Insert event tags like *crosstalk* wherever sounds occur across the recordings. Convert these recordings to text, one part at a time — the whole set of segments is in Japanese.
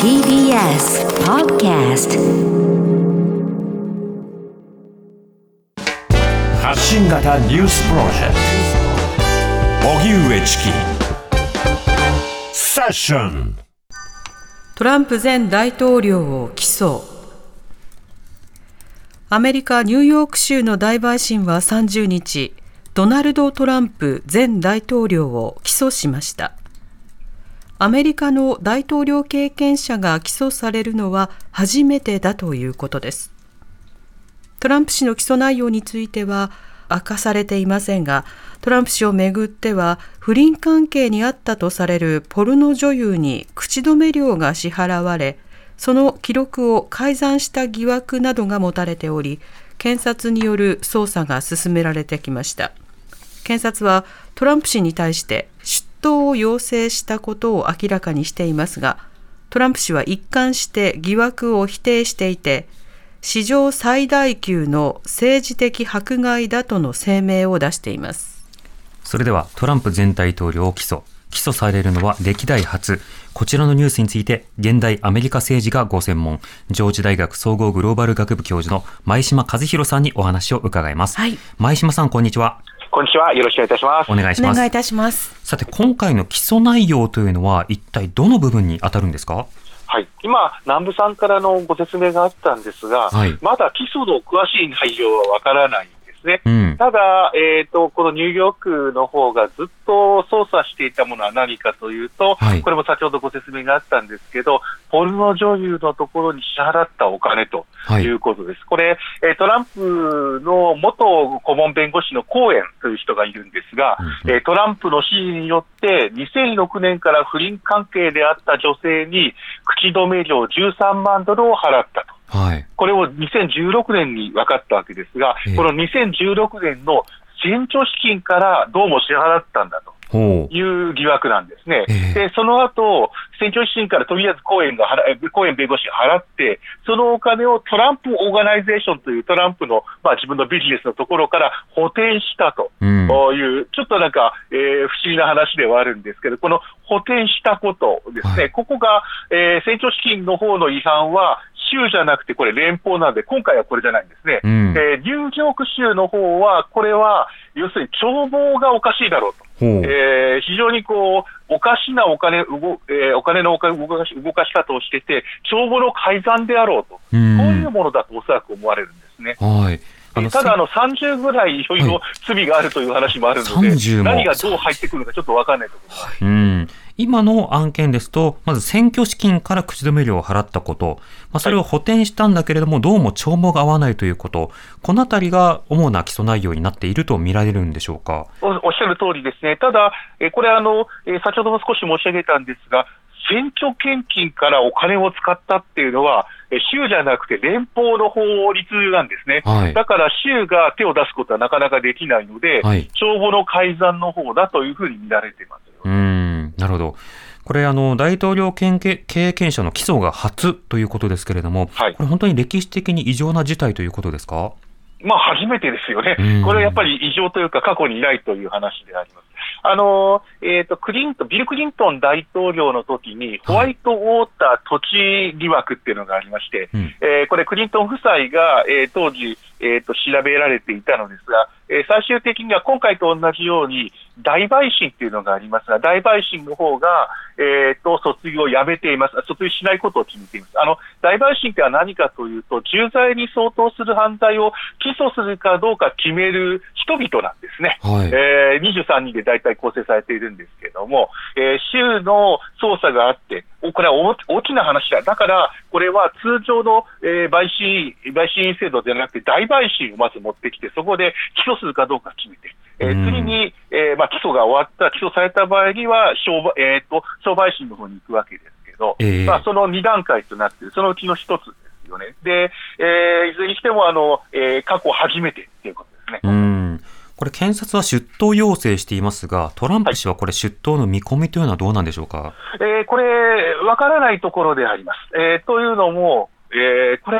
TBS Podcast 発信型ニュースプロジェクト。荻上チキ。セッション。トランプ前大統領を起訴。アメリカ・ニューヨーク州の大陪審は30日ドナルド・トランプ前大統領を起訴しましたアメリカの大統領経験者が起訴されるのは初めてだということです。トランプ氏の起訴内容については明かされていませんがトランプ氏をめぐっては不倫関係にあったとされるポルノ女優に口止め料が支払われその記録を改ざんした疑惑などが持たれており検察による捜査が進められてきました。検察はトランプ氏に対して出頭を要請したことを明らかにしていますがトランプ氏は一貫して疑惑を否定していて史上最大級の政治的迫害だとの声明を出しています。それではトランプ前大統領を起訴。起訴されるのは歴代初。こちらのニュースについて現代アメリカ政治がご専門。上智大学総合グローバル学部教授の前島和弘さんにお話を伺います、はい。前島さんこんにちはこんにちは。よろしくお願いいたします。お願いしますお願いいたしますさて今回の起訴内容というのは一体どの部分に当たるんですか？はい。今、南部さんからのご説明があったんですが、はいまだ起訴の詳しい内容はわからないんですね。うんただ、えっ、と、このニューヨークの方がずっと捜査していたものは何かというと、はいこれも先ほどご説明があったんですけど、ポルノ女優のところに支払ったお金とはいいうことです。これ、えートランプの元顧問弁護士のコーエンという人がいるんですが、うんえートランプの指示によって、2006年から不倫関係であった女性に口止め料13万ドルを払ったと。はいこれを2016年に分かったわけですが、ええこの2016年の選挙資金からどうも支払ったんだと。いう疑惑なんですね。ええで、その後、選挙資金からとりあえずコーエンが払え、コーエン弁護士が払って、そのお金をトランプオーガナイゼーションというトランプの、まあ自分のビジネスのところから補填したと。うんこういう、ちょっとなんか、えー不思議な話ではあるんですけど、この補填したことですね、はいここが、えー選挙資金の方の違反は、州じゃなくて、これ連邦なんで、今回はこれじゃないんですね。うん。えーニューヨーク州の方は、これは、要するに帳簿がおかしいだろうと。えー非常にこう、おかしなお金、動えーお金の動かし動かし方をしてて、帳簿の改ざんであろうと、うん。こういうものだとおそらく思われるんですね。はい。ただ、あの30ぐらいいろいろ罪があるという話もあるので、30も。何がどう入ってくるのかちょっと分かんないところです。うん、今の案件ですと、まず選挙資金から口止め料を払ったこと、まあ、それを補填したんだけれども、どうも帳簿が合わないということ、このあたりが主な起訴内容になっていると見られるんでしょうか？おおっしゃる通りですね、ただ、えーこれあの、えー先ほども少し申し上げたんですが、選挙献金からお金を使ったっていうのは、えー州じゃなくて連邦の法律なんですね。はい。だから州が手を出すことはなかなかできないので、はい。帳簿の改ざんの方だというふうに見られていますなるほど。これ、あの、大統領経験経験者の起訴が初ということですけれども、はいこれ本当に歴史的に異常な事態ということですか？まあ、初めてですよねうん。これやっぱり異常というか、過去にないという話であります。あのえっ、と、クリントン、ビル・クリントン大統領の時に、ホワイトウォーター土地疑惑っていうのがありまして、うんえーこれ、クリントン夫妻が、えー当時、えーと、調べられていたのですが、えー最終的には今回と同じように、大陪審っていうのがありますが、大陪審の方が、えーと、訴追をやめています。訴追しないことを決めています。あの、大陪審っては何かというと、重罪に相当する犯罪を起訴するかどうか決める人々なんですね。はい。えー23人で大体構成されているんですけれども、えー州の捜査があって、おこれは大大きな話だ。だから、これは通常の、えー陪審、陪審員制度ではなくて、大陪審をまず持ってきて、そこで起訴するかどうか決めて、えーうん次に、えーまあ、起訴が終わった、起訴された場合には、小陪えーと小陪審の方に行くわけですけど、ええまあ、その2段階となっている、そのうちの一つですよね。で、えーいずれにしても、あの、えー過去初めてっていうことですね。うん。これ、検察は出頭要請していますが、トランプ氏はこれ、出頭の見込みというのはどうなんでしょうか？えーこれ、わからないところであります。えーというのも、えーこれ、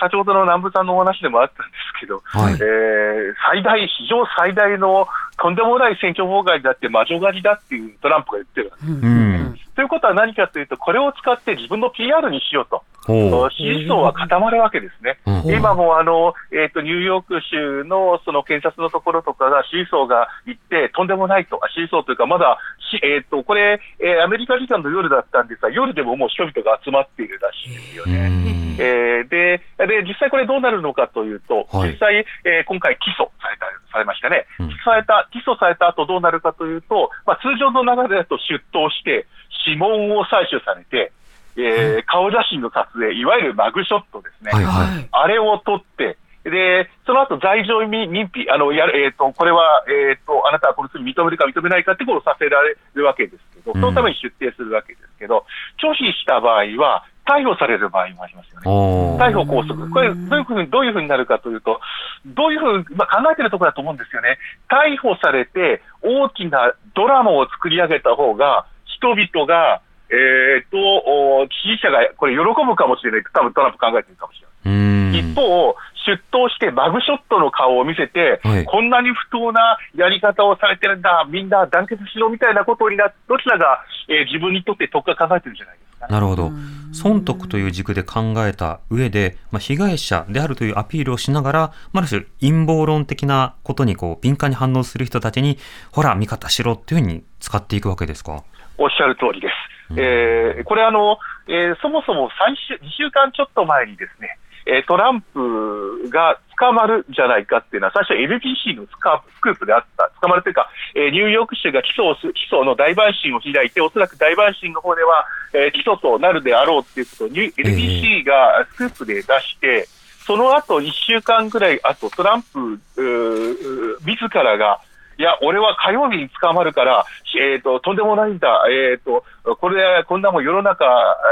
先ほどの南部さんのお話でもあったんですけど、はいえー最大、史上最大のとんでもない選挙妨害だって魔女狩りだっていうトランプが言ってるわけです。うん。ということは何かというと、これを使って自分の PR にしようと、ほ支持層は固まるわけですね。う。うん今もあの、えーとニューヨーク州のその検察のところとかが支持層が行って、とんでもないと、あ支持層というか、まだし、えーとこれ、えーアメリカ時間の夜だったんですが、夜でももう人々が集まっているらしいですようね。ん。えーでで、実際これどうなるのかというと、はい実際、えー今回起訴された、されましたね。うん起訴された、起訴された後どうなるかというと、まあ、通常の流れだと出頭して、指紋を採取されて、えー顔写真の撮影、いわゆるマグショットですね。はいはい。あれを取って、で、その後罪状認認否、あの、やる、えっ、と、これは、えっ、と、あなたはこの罪認めるか認めないかってことをさせられるわけですけど、そのために出廷するわけですけど、拒否した場合は、逮捕される場合もありますよね。逮捕拘束。これ、どういうふうに、どういうふうになるかというと、どういうふうに、まあ、考えてるところだと思うんですよね。逮捕されて、大きなドラマを作り上げた方が、人々が、えっ、と、お支持者がこれ喜ぶかもしれない。多分トランプ考えてるかもしれない。うん。一方、出頭してマグショットの顔を見せて、はいこんなに不当なやり方をされてるんだ、みんな団結しろみたいなことになどちらが、えー自分にとって得が考えてるんじゃないですか、ね。なるほど。損得という軸で考えた上で、まあ、被害者であるというアピールをしながら、まあある種陰謀論的なことにこう敏感に反応する人たちに、ほら、味方しろっていうふうに使っていくわけですか？おっしゃる通りです。えーこれあの、えーそもそも3週、2週間ちょっと前にですね、えートランプが捕まるんじゃないかっていうのは、最初 LBC のスカスクープであった、捕まるというか、えーニューヨーク州が起訴をす起訴の大陪審を開いて、おそらく大陪審の方では、えー起訴となるであろうっていうことを LBC がスクープで出して、その後1週間ぐらい後、トランプ自らが、いや、俺は火曜日に捕まるから、えー、ととんでもないんだ、えー、とこれ、こんなもん世の中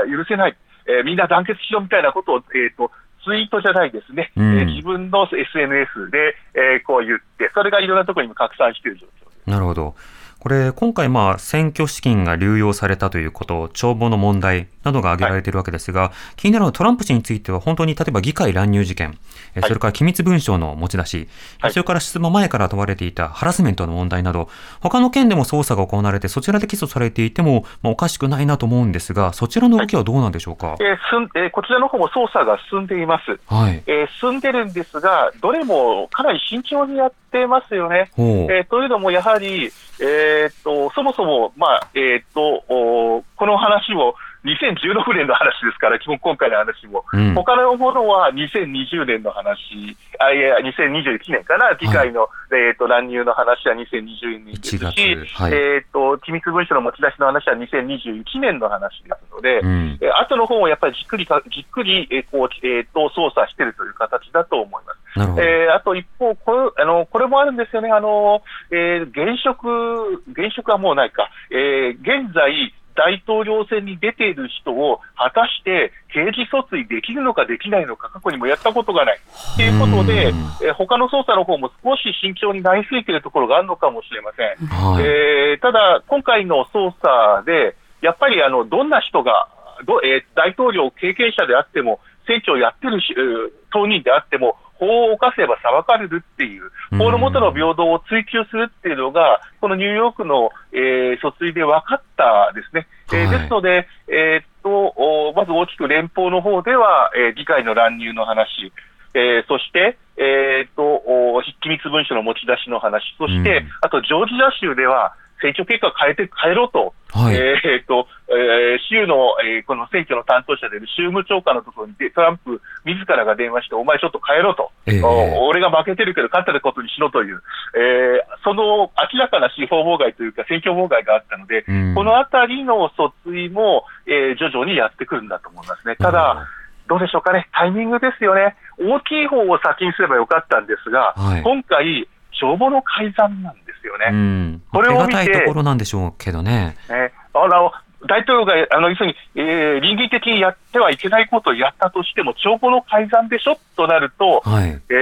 許せない、えーみんな団結しろみたいなことを、えー、とツイートじゃないですね、うんえー自分の SNS で、えーこう言って、それがいろんなところにも拡散している状況です。なるほど。これ、今回、まあ、選挙資金が流用されたということ、帳簿の問題などが挙げられているわけですが、気になるのはトランプ氏については、本当に例えば議会乱入事件、えはいそれから機密文書の持ち出し、はいそれから出馬前から問われていたハラスメントの問題など、他の件でも捜査が行われて、そちらで起訴されていても、まあ、おかしくないなと思うんですが、そちらの動きはどうなんでしょうか？えーすんえーこちらの方も捜査が進んでいます。はい。えー進んでるんですが、どれもかなり慎重にやってますよね。えーというのも、やはり、えーっと、そもそも、まあ、えーっと、おこの話も2016年の話ですから、基 *laughs* 本今回の話も。うん他のものは2020年の話、あ、いや、2021年かな、議会の、えーっと、乱入の話は2020年ですし、1月はいえーっと、機密文書の持ち出しの話は2021年の話ですので、うん。えー後の方もやっぱりじっくりか、じっくり、えーこう、えーっと、捜査しているという形だと思います。えーあと一方これあの、これもあるんですよね、あのえー現職、現職はもうないか、えー現在、大統領選に出ている人を果たして刑事訴追できるのかできないのか、過去にもやったことがない。ということでうん、えー他の捜査の方も少し慎重になりすぎているところがあるのかもしれません。はい。えーただ、今回の捜査で、やっぱりあのどんな人が、どえー大統領経験者であっても、選挙をやってるし、えー当人であっても、法を犯せば裁かれるっていう、法の下の平等を追求するっていうのが、このニューヨークの、えー訴追で分かったですね。えーはい。ですので、えーっと、おまず大きく連邦の方では、えー議会の乱入の話、えーそして、えーっと、お機密文書の持ち出しの話、そして、うん。あとジョージア州では、選挙結果変えて、変えろと、はい。えーっと、えー州の、えーこの選挙の担当者である州務長官のところにでトランプ自らが電話して、お前ちょっと変えろと、ええ。お俺が負けてるけど勝ってることにしろという、えーその明らかな司法妨害というか、選挙妨害があったので、うん。このあたりの訴追も、えー徐々にやってくるんだと思いますね。ただ、どうでしょうかね、タイミングですよね。大きい方を先にすればよかったんですが、はい。今回、帳簿の改ざんなんですよね。うん。これを見てところなんでしょうけどね。ねあの大統領があの要するに、えー倫理的にやってはいけないことをやったとしても、帳簿の改ざんでしょとなると、はい。え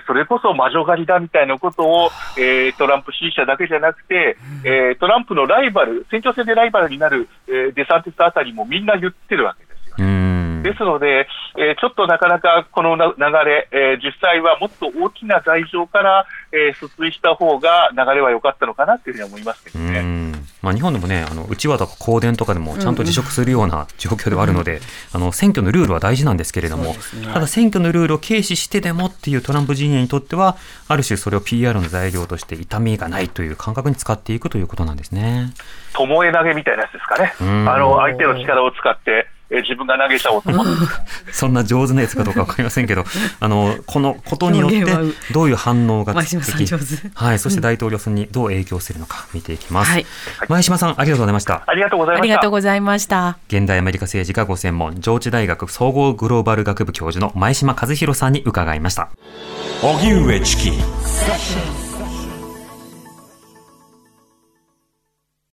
ーそれこそ魔女狩りだみたいなことを、えートランプ支持者だけじゃなくて、えートランプのライバル、選挙戦でライバルになる、えーデサンティスあたりもみんな言ってるわけですよね。うん。ですので、えーちょっとなかなかこのな流れ、えー実際はもっと大きな罪状から、えー訴追した方が流れは良かったのかなというふうに思いますけどうね。んまあ、日本でもね、あのうちわとか香典とかでもちゃんと辞職するような状況ではあるので、あの選挙のルールは大事なんですけれども、ただ選挙のルールを軽視してでもっていうトランプ陣営にとっては、ある種それを PR の材料として痛みがないという感覚に使っていくということなんですね。巴投げみたいなやつですかね。うんあの、相手の力を使って、えー自分が投げちゃおうと思って。*laughs* そんな上手なやつかどうかわかりませんけど、*laughs* あの、このことによってどういう反応が前島さん上手はい、そして大統領選にどう影響するのか見ていきます。はい前島さん、ありがとうございました。ありがとうございあました。りがとうございました。現代アメリカ政治がご専門、上智大学総合グローバル学部教授の前島和弘さんに伺いました。荻上チキ